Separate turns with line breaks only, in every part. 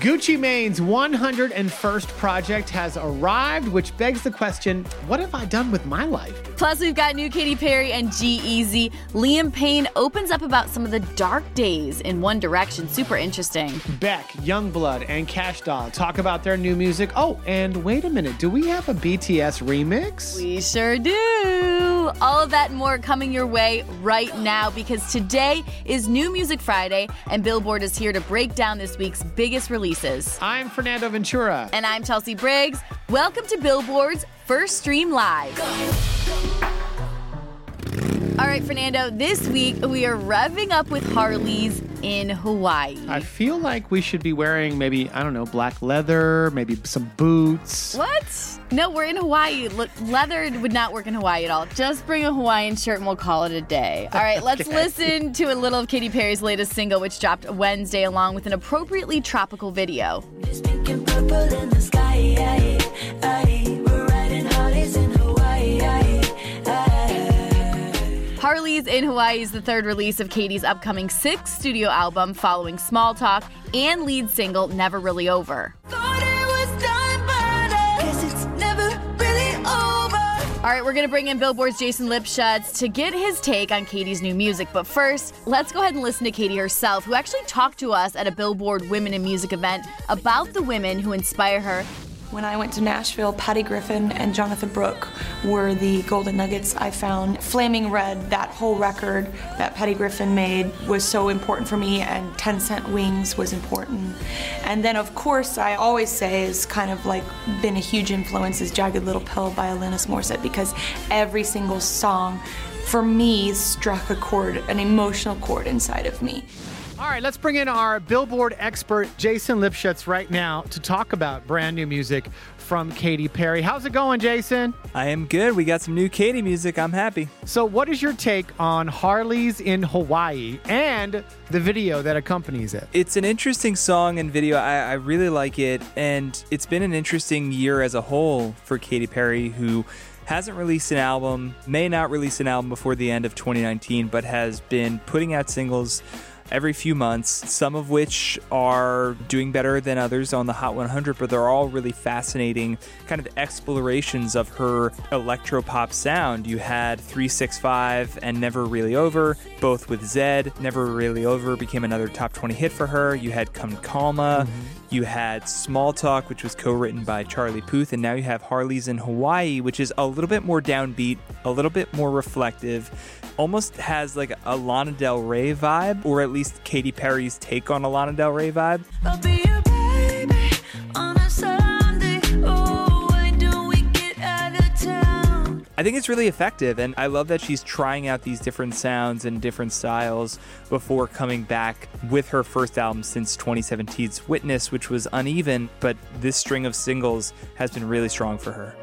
Gucci Mane's 101st project has arrived, which begs the question what have I done with my life?
Plus, we've got new Katy Perry and G-Eazy. Liam Payne opens up about some of the dark days in One Direction. Super interesting.
Beck, Yungblud, and Kash Doll talk about their new music. Oh, and wait a minute, do we have a BTS remix?
We sure do. All of that and more coming your way right now because today is New Music Friday, and Billboard is here to break down this week's biggest releases.
I'm Fernando Ventura.
And I'm Chelsea Briggs. Welcome to Billboard's First Stream Live. All right, Fernando, this week we are revving up with Harley's in Hawaii.
I feel like we should be wearing maybe, I don't know, black leather, maybe some boots.
What? No, we're in Hawaii. leather would not work in Hawaii at all. Just bring a Hawaiian shirt and we'll call it a day. All right, let's okay. listen to a little of Katy Perry's latest single, which dropped Wednesday, along with an appropriately tropical video. Harley's in Hawaii is the third release of Katy's upcoming sixth studio album following Small Talk and lead single Never Really Over. All right, we're going to bring in Billboard's Jason Lipshutz to get his take on Katy's new music. But first, let's go ahead and listen to Katy herself, who actually talked to us at a Billboard Women in Music event about the women who inspire her
when I went to Nashville, Patty Griffin and Jonatha Brooke were the golden nuggets I found. Flaming Red, that whole record that Patty Griffin made, was so important for me, and 10 Cent Wings was important. And then, of course, I always say is kind of like been a huge influence is Jagged Little Pill by Alanis Morissette because every single song for me struck a chord, an emotional chord inside of me.
All right, let's bring in our Billboard expert, Jason Lipshutz, right now to talk about brand new music from Katy Perry. How's it going, Jason?
I am good. We got some new Katy music. I'm happy.
So, what is your take on Harley's in Hawaii and the video that accompanies it?
It's an interesting song and video. I, I really like it. And it's been an interesting year as a whole for Katy Perry, who hasn't released an album, may not release an album before the end of 2019, but has been putting out singles every few months, some of which are doing better than others on the Hot 100, but they're all really fascinating kind of explorations of her electropop sound. You had 365 and Never Really Over, both with Zedd. Never Really Over became another top 20 hit for her. You had Con Calma. Mm-hmm. You had Small Talk, which was co written by Charlie Puth, and now you have Harley's in Hawaii, which is a little bit more downbeat, a little bit more reflective, almost has like a Lana Del Rey vibe, or at least Katy Perry's take on a Lana Del Rey vibe. I think it's really effective, and I love that she's trying out these different sounds and different styles before coming back with her first album since 2017's Witness, which was uneven, but this string of singles has been really strong for her.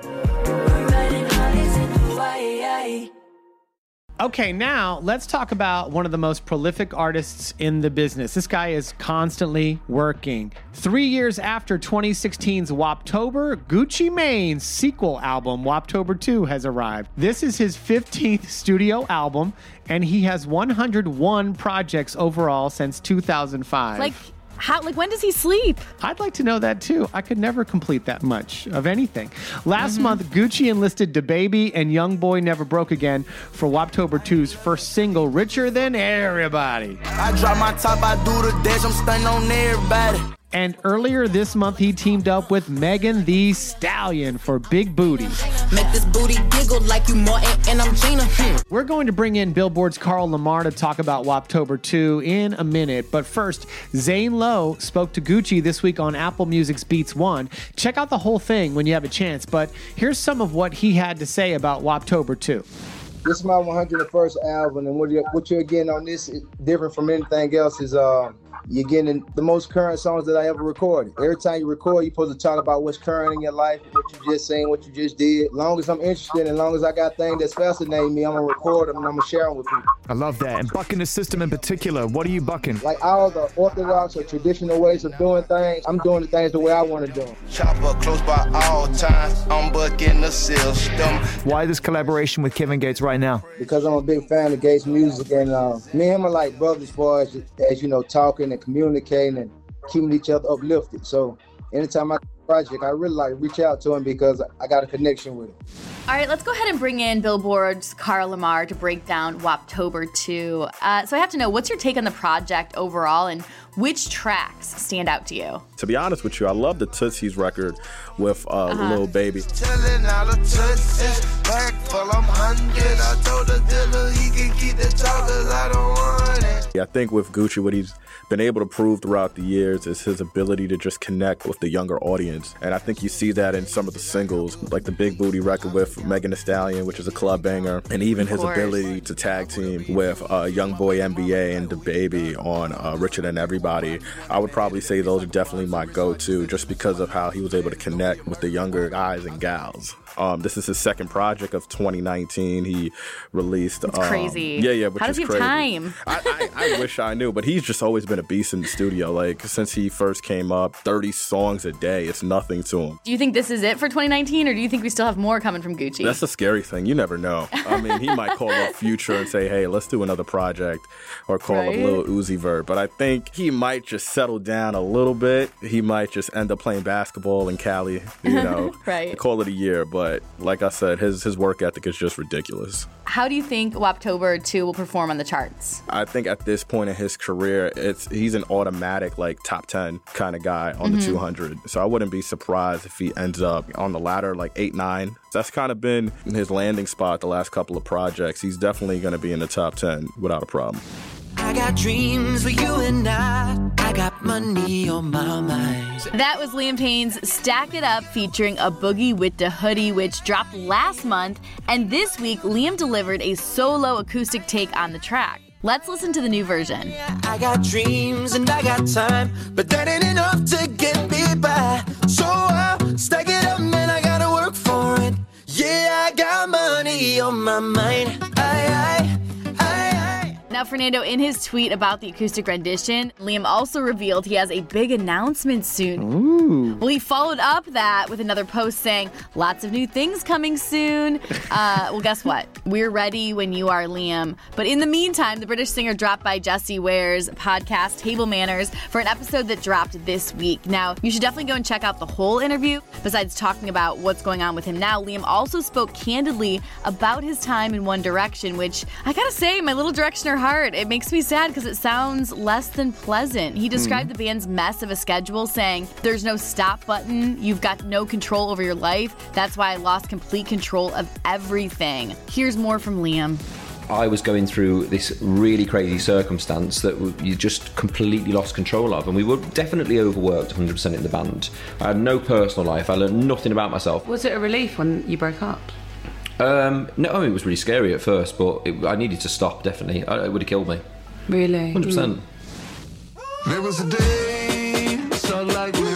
Okay, now let's talk about one of the most prolific artists in the business. This guy is constantly working. Three years after 2016's Woptober, Gucci Mane's sequel album, Woptober 2, has arrived. This is his 15th studio album, and he has 101 projects overall since 2005.
Like, how like when does he sleep?
I'd like to know that too. I could never complete that much of anything. Last mm-hmm. month, Gucci enlisted DaBaby and Young Boy Never Broke Again for Woptober 2's first single, Richer Than Everybody. I drop my top, I do the dash, I'm stunning on everybody. And earlier this month, he teamed up with Megan Thee Stallion for Big Booty. Make this booty giggle like you Martin and I'm Gina. Hmm. We're going to bring in Billboard's Carl Lamarre to talk about Woptober 2 in a minute. But first, Zane Lowe spoke to Gucci this week on Apple Music's Beats One. Check out the whole thing when you have a chance. But here's some of what he had to say about Woptober 2.
This is my 101st album, and what you're, what you're getting on this, different from anything else, is um, you're getting the most current songs that I ever recorded. Every time you record, you're supposed to talk about what's current in your life, what you just saying, what you just did. Long as I'm interested, and long as I got things that's fascinating me, I'm gonna record them and I'm gonna share them with people.
I love that. And bucking the system in particular, what are you bucking?
Like all the orthodox or traditional ways of doing things, I'm doing the things the way I want to do them. Chopper close by all times, I'm bucking the system.
Why this collaboration with Kevin Gates right now?
Because I'm a big fan of Gates music, and uh, me and him are like brothers as far as, as you know, talking and communicating and keeping each other uplifted. So anytime I project, I really like reach out to him because I got a connection with him.
All right, let's go ahead and bring in Billboard's Carl Lamarre to break down Woptober 2. Uh, so I have to know, what's your take on the project overall and which tracks stand out to you?
To be honest with you, I love the Tootsie's record with uh,
Uh-huh.
Lil Baby.
Telling all the tootsies, back full, I'm hundred. I told the dealer he can keep the talk 'cause I don't want it.
I think with Gucci, what he's been able to prove throughout the years is his ability to just connect with the younger audience. And I think you see that in some of the singles, like the Big Booty record with Megan Thee Stallion, which is a club banger, and even his ability to tag team with uh, Young Boy NBA and DaBaby on uh, Richer Than Everybody. I would probably say those are definitely my go-to, just because of how he was able to connect with the younger guys and gals. Um, this is his second project of 2019. He released.
It's
um,
crazy.
Yeah, yeah. Which
How
is
does he have
crazy.
time?
I, I, I wish I knew, but he's just always been a beast in the studio. Like since he first came up, 30 songs a day. It's nothing to him.
Do you think this is it for 2019, or do you think we still have more coming from Gucci?
That's the scary thing. You never know. I mean, he might call up Future and say, "Hey, let's do another project," or call
Right?
up Lil Uzi Vert. But I think he might just settle down a little bit. He might just end up playing basketball in Cali. You know,
Right.
Call it a year. But like I said, his his work ethic is just ridiculous.
How do you think Woptober 2 will perform on the charts?
I think at this point in his career, it's he's an automatic like top ten kind of guy on the
Mhm.
200. So I wouldn't be surprised if he ends up on the ladder like eight nine. That's kind of been his landing spot the last couple of projects. He's definitely going to be in the top ten without a problem.
I got dreams for you and I. I got money on my mind.
That was Liam Payne's Stack It Up featuring a Boogie wit da Hoodie, which dropped last month. And this week, Liam delivered a solo acoustic take on the track. Let's listen to the new version.
I got dreams and I got time, but that ain't enough to get me by. So I stack it up, man. I gotta work for it. Yeah, I got money on my mind.
Fernando, in his tweet about the acoustic rendition, Liam also revealed he has a big announcement soon.
Ooh.
Well, he followed up that with another post saying, lots of new things coming soon. Uh, well, guess what? We're ready when you are, Liam. But in the meantime, the British singer dropped by Jessie Ware's podcast, Table Manners, for an episode that dropped this week. Now, you should definitely go and check out the whole interview. Besides talking about what's going on with him now, Liam also spoke candidly about his time in One Direction, which I gotta say, my little Directioner heart, it makes me sad because it sounds less than pleasant. He hmm. described the band's mess of a schedule, saying, There's no stop button, you've got no control over your life. That's why I lost complete control of everything. Here's more from Liam.
I was going through this really crazy circumstance that you just completely lost control of, and we were definitely overworked 100% in the band. I had no personal life. I learned nothing about myself.
Was it a relief when you broke up?
Um, no, I mean, it was really scary at first, but it, I needed to stop. Definitely, I, it would have killed me.
Really?
100%.
There was a day, so lightning.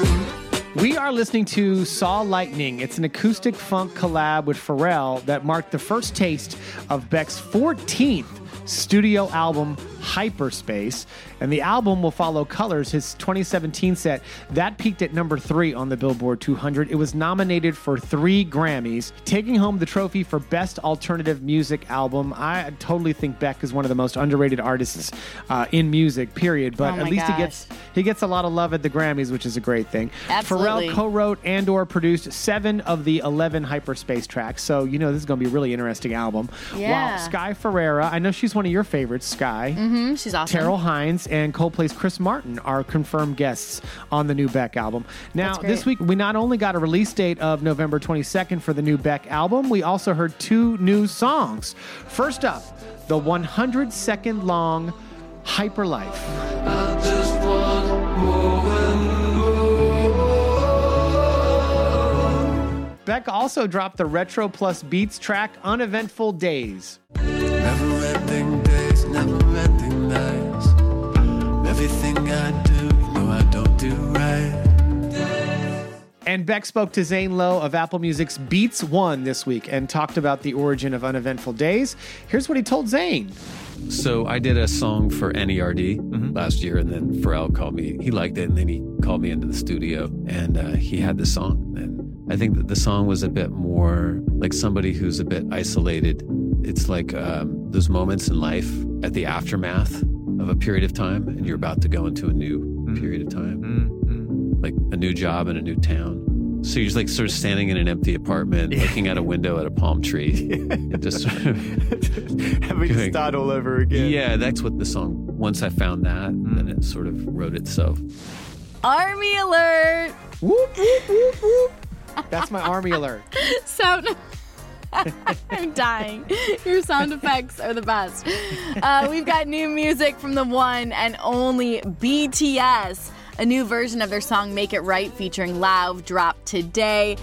We are listening to Saw Lightning. It's an acoustic funk collab with Pharrell that marked the first taste of Beck's 14th studio album, Hyperspace. And the album will follow Colors, his 2017 set. That peaked at number three on the Billboard 200. It was nominated for three Grammys, taking home the trophy for Best Alternative Music Album. I totally think Beck is one of the most underrated artists uh, in music, period. But
Oh
at least he gets he gets a lot of love at the Grammys, which is a great thing.
Absolutely.
Pharrell co-wrote and or produced seven of the 11 hyperspace tracks. So, you know, this is going to be a really interesting album.
Yeah.
While Sky Ferreira, I know she's one of your favorites, Sky.
Mm-hmm, Mm-hmm. she's awesome.
Terrell Hines and Coldplay's Chris Martin are confirmed guests on the new Beck album. Now, this week we not only got a release date of November 22nd for the new Beck album, we also heard two new songs. First up, the 100 second long Hyperlife. Beck also dropped the Retro Plus Beats track Uneventful Days.
Everything I do, you know I don't do right.
And Beck spoke to Zane Lowe of Apple Music's Beats One this week and talked about the origin of Uneventful Days. Here's what he told Zane.
So I did a song for NERD last year, and then Pharrell called me. He liked it, and then he called me into the studio, and uh, he had the song. And I think that the song was a bit more like somebody who's a bit isolated. It's like um, those moments in life at the aftermath of a period of time, and you're about to go into a new mm. period of time, mm, mm. like a new job in a new town. So you're just like sort of standing in an empty apartment, looking out a window at a palm tree, and just
Having to start all over again.
Yeah, that's what the song. Once I found that, then it sort of wrote itself.
Army alert!
Whoop, whoop, whoop, whoop. That's my army alert.
Sound. I'm dying. Your sound effects are the best. Uh, we've got new music from the one and only BTS. A new version of their song Make It Right featuring Lauv dropped today.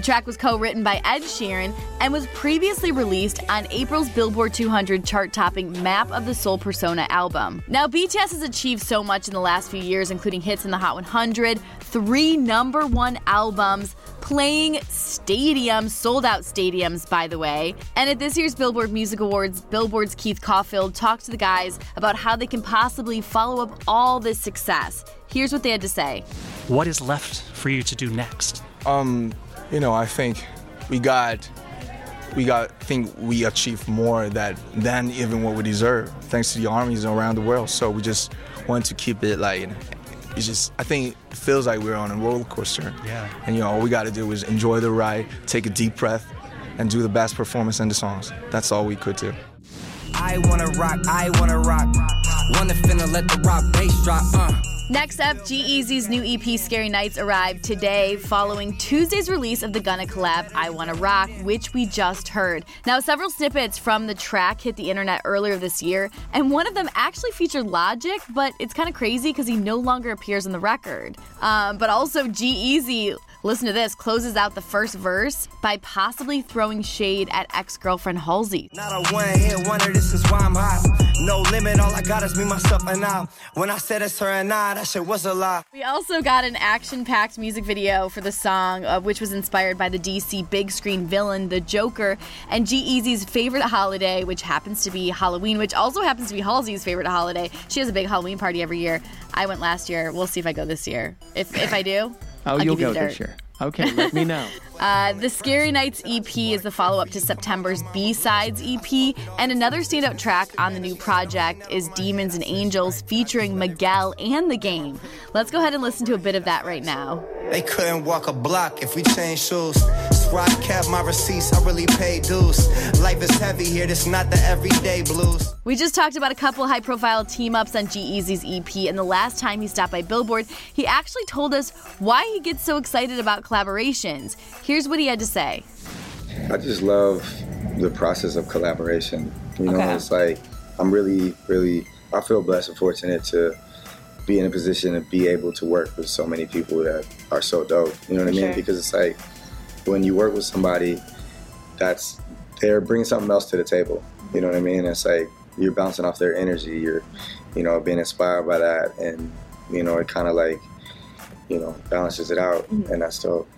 The track was co written by Ed Sheeran and was previously released on April's Billboard 200 chart topping Map of the Soul Persona album. Now, BTS has achieved so much in the last few years, including hits in the Hot 100, three number one albums, playing stadiums, sold out stadiums, by the way. And at this year's Billboard Music Awards, Billboard's Keith Caulfield talked to the guys about how they can possibly follow up all this success. Here's what they had to say.
What is left for you to do next?
Um, you know, I think we got we got think we achieved more that than even what we deserve, thanks to the armies around the world. So we just want to keep it like it's just I think it feels like we're on a roller coaster.
Yeah.
And you know, all we gotta do is enjoy the ride, take a deep breath, and do the best performance in the songs. That's all we could do.
I wanna rock, I wanna rock. Wanna finna let the rock bass drop, uh.
Next up, G-Eazy's new EP Scary Nights arrived today following Tuesday's release of the Gunna collab I Wanna Rock, which we just heard. Now, several snippets from the track hit the internet earlier this year, and one of them actually featured Logic, but it's kind of crazy because he no longer appears on the record. Um, but also, G-Eazy Listen to this, closes out the first verse by possibly throwing shade at ex girlfriend Halsey.
Not a one hit wonder, this is why I'm hot. No limit, all I got is me, myself, and I. When I said it's her and I, that shit was a lie.
We also got an action packed music video for the song, uh, which was inspired by the DC big screen villain, the Joker, and G Eazy's favorite holiday, which happens to be Halloween, which also happens to be Halsey's favorite holiday. She has a big Halloween party every year. I went last year. We'll see if I go this year. If, if I do,
Oh,
I'll
you'll
give you
go
the
this year. Okay, let me know.
Uh, the Scary Nights EP is the follow up to September's B Sides EP, and another standout track on the new project is Demons and Angels featuring Miguel and the Game. Let's go ahead and listen to a bit of that right now.
They couldn't walk a block if we changed shoes. Squad kept my receipts, I really paid dues. Life is heavy here, this not the everyday blues.
We just talked about a couple high profile team ups on G Eazy's EP, and the last time he stopped by Billboard, he actually told us why he gets so excited about collaborations. Here's what he had to say.
I just love the process of collaboration. You know,
Okay.
it's like I'm really, really, I feel blessed and fortunate to be in a position to be able to work with so many people that are so dope. You know what I mean?
Sure.
Because it's like when you work with somebody that's they're bringing something else to the table. You know what I mean? It's like you're bouncing off their energy. You're, you know, being inspired by that, and you know, it kind of like, you know, balances it out, mm-hmm. and that's dope.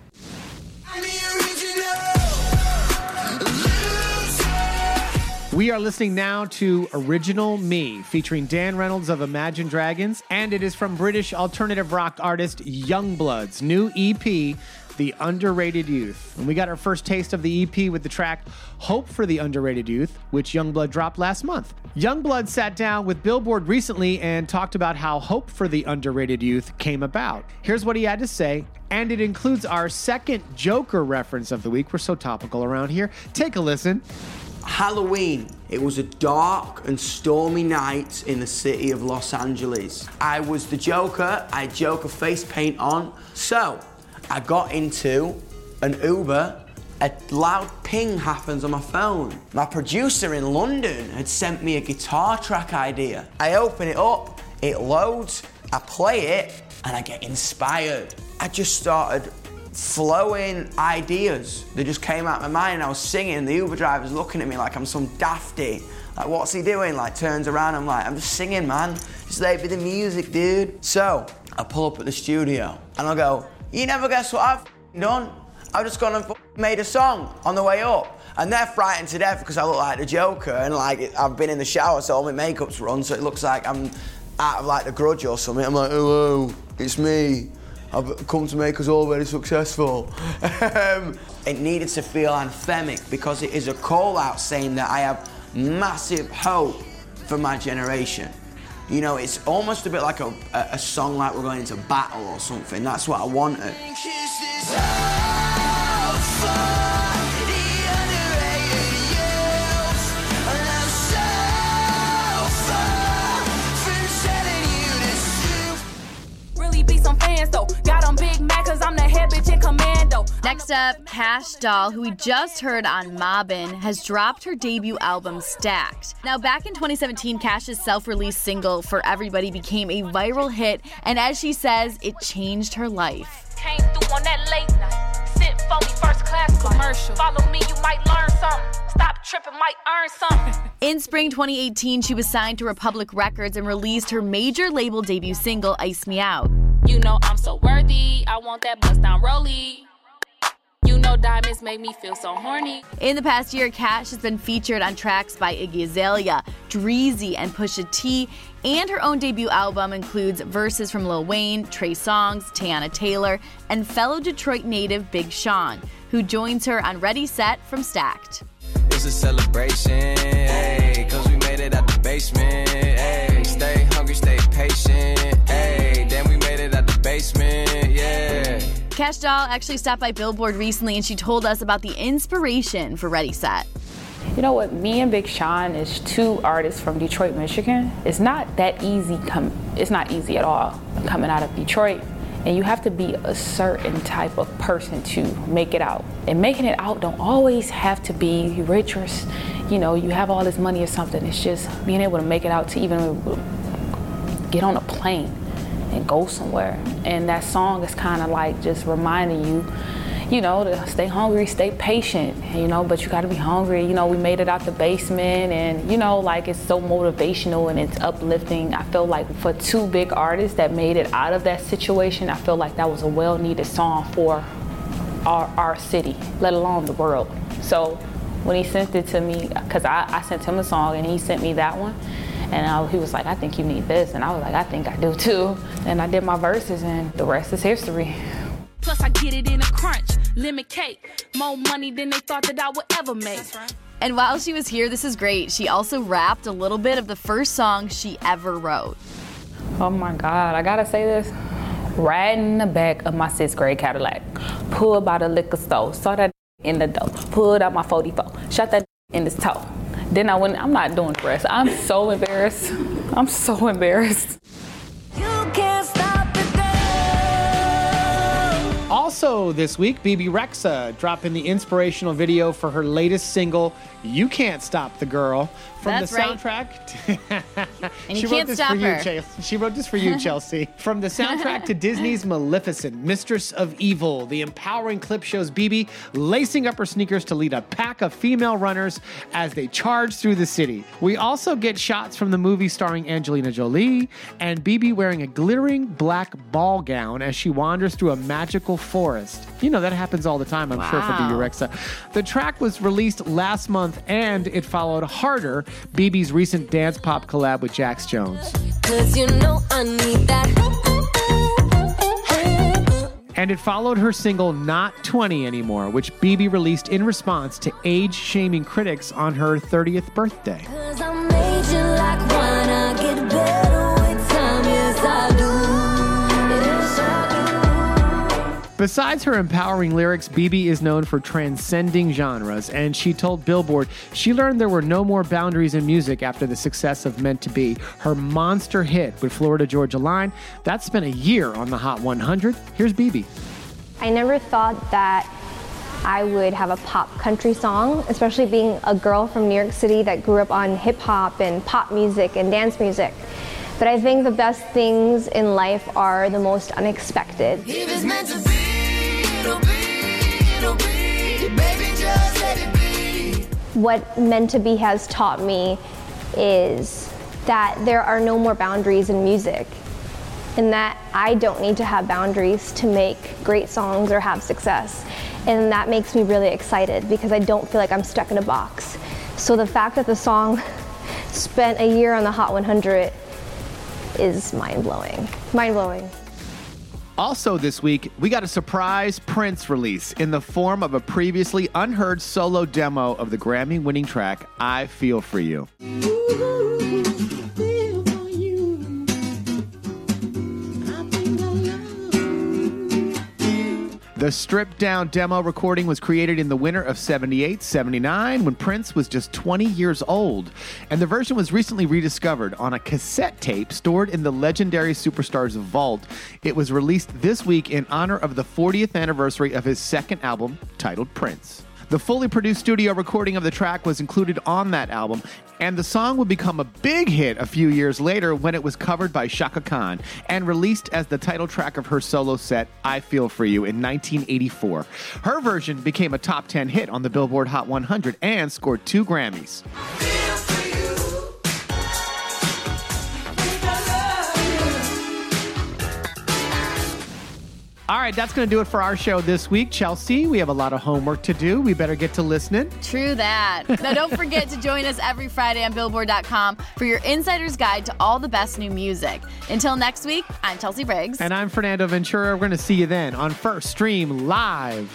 We are listening now to Original Me, featuring Dan Reynolds of Imagine Dragons, and it is from British alternative rock artist Yungblud's new EP, The Underrated Youth. And we got our first taste of the EP with the track Hope for the Underrated Youth, which Yungblud dropped last month. Yungblud sat down with Billboard recently and talked about how Hope for the Underrated Youth came about. Here's what he had to say, and it includes our second Joker reference of the week. We're so topical around here. Take a listen.
Halloween. It was a dark and stormy night in the city of Los Angeles. I was the Joker, I had Joker face paint on. So, I got into an Uber. A loud ping happens on my phone. My producer in London had sent me a guitar track idea. I open it up, it loads, I play it, and I get inspired. I just started flowing ideas that just came out of my mind and I was singing and the Uber driver's looking at me like I'm some dafty. Like, what's he doing? Like, turns around, I'm like, I'm just singing, man. Just let me the music, dude. So, I pull up at the studio and I go, you never guess what I've done? I've just gone and made a song on the way up. And they're frightened to death because I look like the Joker and like I've been in the shower so all my makeup's run so it looks like I'm out of like the grudge or something. I'm like, hello, it's me. I've come to make us all very successful. Um, it needed to feel anthemic because it is a call out saying that I have massive hope for my generation. You know, it's almost a bit like a, a, song like we're going into battle or something. That's what I wanted.
Next up, Kash Doll, who we just heard on Mobbin, has dropped her debut album Stacked. Now, back in 2017, Kash's self released single For Everybody became a viral hit, and as she says, it changed her life.
Came through on that late night. Sit for me first class commercial. Follow me, you might learn something. Stop tripping, might earn something.
In spring 2018, she was signed to Republic Records and released her major label debut single, Ice Me Out.
You know I'm so worthy. I want that bust down rollie. You know diamonds make me feel so horny.
In the past year, Kash has been featured on tracks by Iggy Azalea, Dreezy, and Pusha T, and her own debut album includes verses from Lil Wayne, Trey Songz, Teyana Taylor, and fellow Detroit native Big Sean, who joins her on Ready Set from Stacked.
It's a celebration, ayy, cause we made it out the basement, ayy. Stay hungry, stay patient,
Kash Doll actually stopped by Billboard recently and she told us about the inspiration for Ready Set.
You know what? Me and Big Sean is two artists from Detroit, Michigan. It's not that easy. It's not easy at all coming out of Detroit, and you have to be a certain type of person to make it out. And making it out don't always have to be rich or, you know, you have all this money or something. It's just being able to make it out to even get on a plane and go somewhere. And that song is kind of like just reminding you, you know, to stay hungry, stay patient, you know, but you got to be hungry. You know, we made it out the basement and, you know, like it's so motivational and it's uplifting. I feel like for two big artists that made it out of that situation, I feel like that was a well needed song for our, our city, let alone the world. So when he sent it to me, because I, I sent him a song and he sent me that one, and I, he was like, I think you need this. And I was like, I think I do too. And I did my verses, and the rest is history.
Plus I get it in a crunch. Lemon cake. More money than they thought that I would ever make.
And while she was here, this is great. She also rapped a little bit of the first song she ever wrote.
Oh my God, I gotta say this. Riding in the back of my sixth grade Cadillac, pulled by the liquor store, saw that in the door, pulled out my 44, shot that in his toe. Then I went, I'm not doing rest. I'm so embarrassed. I'm so embarrassed.
Also, this week, Bebe Rexha dropping the inspirational video for her latest single, You Can't Stop the Girl, from
That's
the
right.
soundtrack.
And
she
you
wrote
can't
this
stop
for you. Chelsea. She wrote this for you, Chelsea. From the soundtrack to Disney's Maleficent, Mistress of Evil, the empowering clip shows Bebe lacing up her sneakers to lead a pack of female runners as they charge through the city. We also get shots from the movie starring Angelina Jolie and Bebe wearing a glittering black ball gown as she wanders through a magical forest. You know, that happens all the time, I'm sure, for Bebe
Wow.
Rexha. The track was released last month and it followed Harder, Bebe's recent dance pop collab with Jax Jones.
Cause you know I need that.
And it followed her single Not 20 Anymore, which Bebe released in response to age shaming critics on her 30th birthday. Besides her empowering lyrics, Bebe is known for transcending genres, and she told Billboard she learned there were no more boundaries in music after the success of Meant to Be, her monster hit with Florida Georgia Line. That spent a year on the Hot 100. Here's Bebe.
I never thought that I would have a pop country song, especially being a girl from New York City that grew up on hip hop and pop music and dance music. But I think the best things in life are the most unexpected. What Meant to Be has taught me is that there are no more boundaries in music, and that I don't need to have boundaries to make great songs or have success. And that makes me really excited because I don't feel like I'm stuck in a box. So the fact that the song spent a year on the Hot 100 is mind blowing. Mind blowing.
Also, this week, we got a surprise Prince release in the form of a previously unheard solo demo of the Grammy winning track, I Feel For You. The stripped down demo recording was created in the winter of 78 79 when Prince was just 20 years old. And the version was recently rediscovered on a cassette tape stored in the legendary superstar's vault. It was released this week in honor of the 40th anniversary of his second album titled Prince. The fully produced studio recording of the track was included on that album, and the song would become a big hit a few years later when it was covered by Chaka Khan and released as the title track of her solo set, I Feel For You, in 1984. Her version became a top 10 hit on the Billboard Hot 100 and scored two Grammys. All right, that's going to do it for our show this week. Chelsea, we have a lot of homework to do. We better get to listening.
True that. Now, don't forget to join us every Friday on Billboard.com for your insider's guide to all the best new music. Until next week, I'm Chelsea Briggs.
And I'm Fernando Ventura. We're going to see you then on First Stream Live.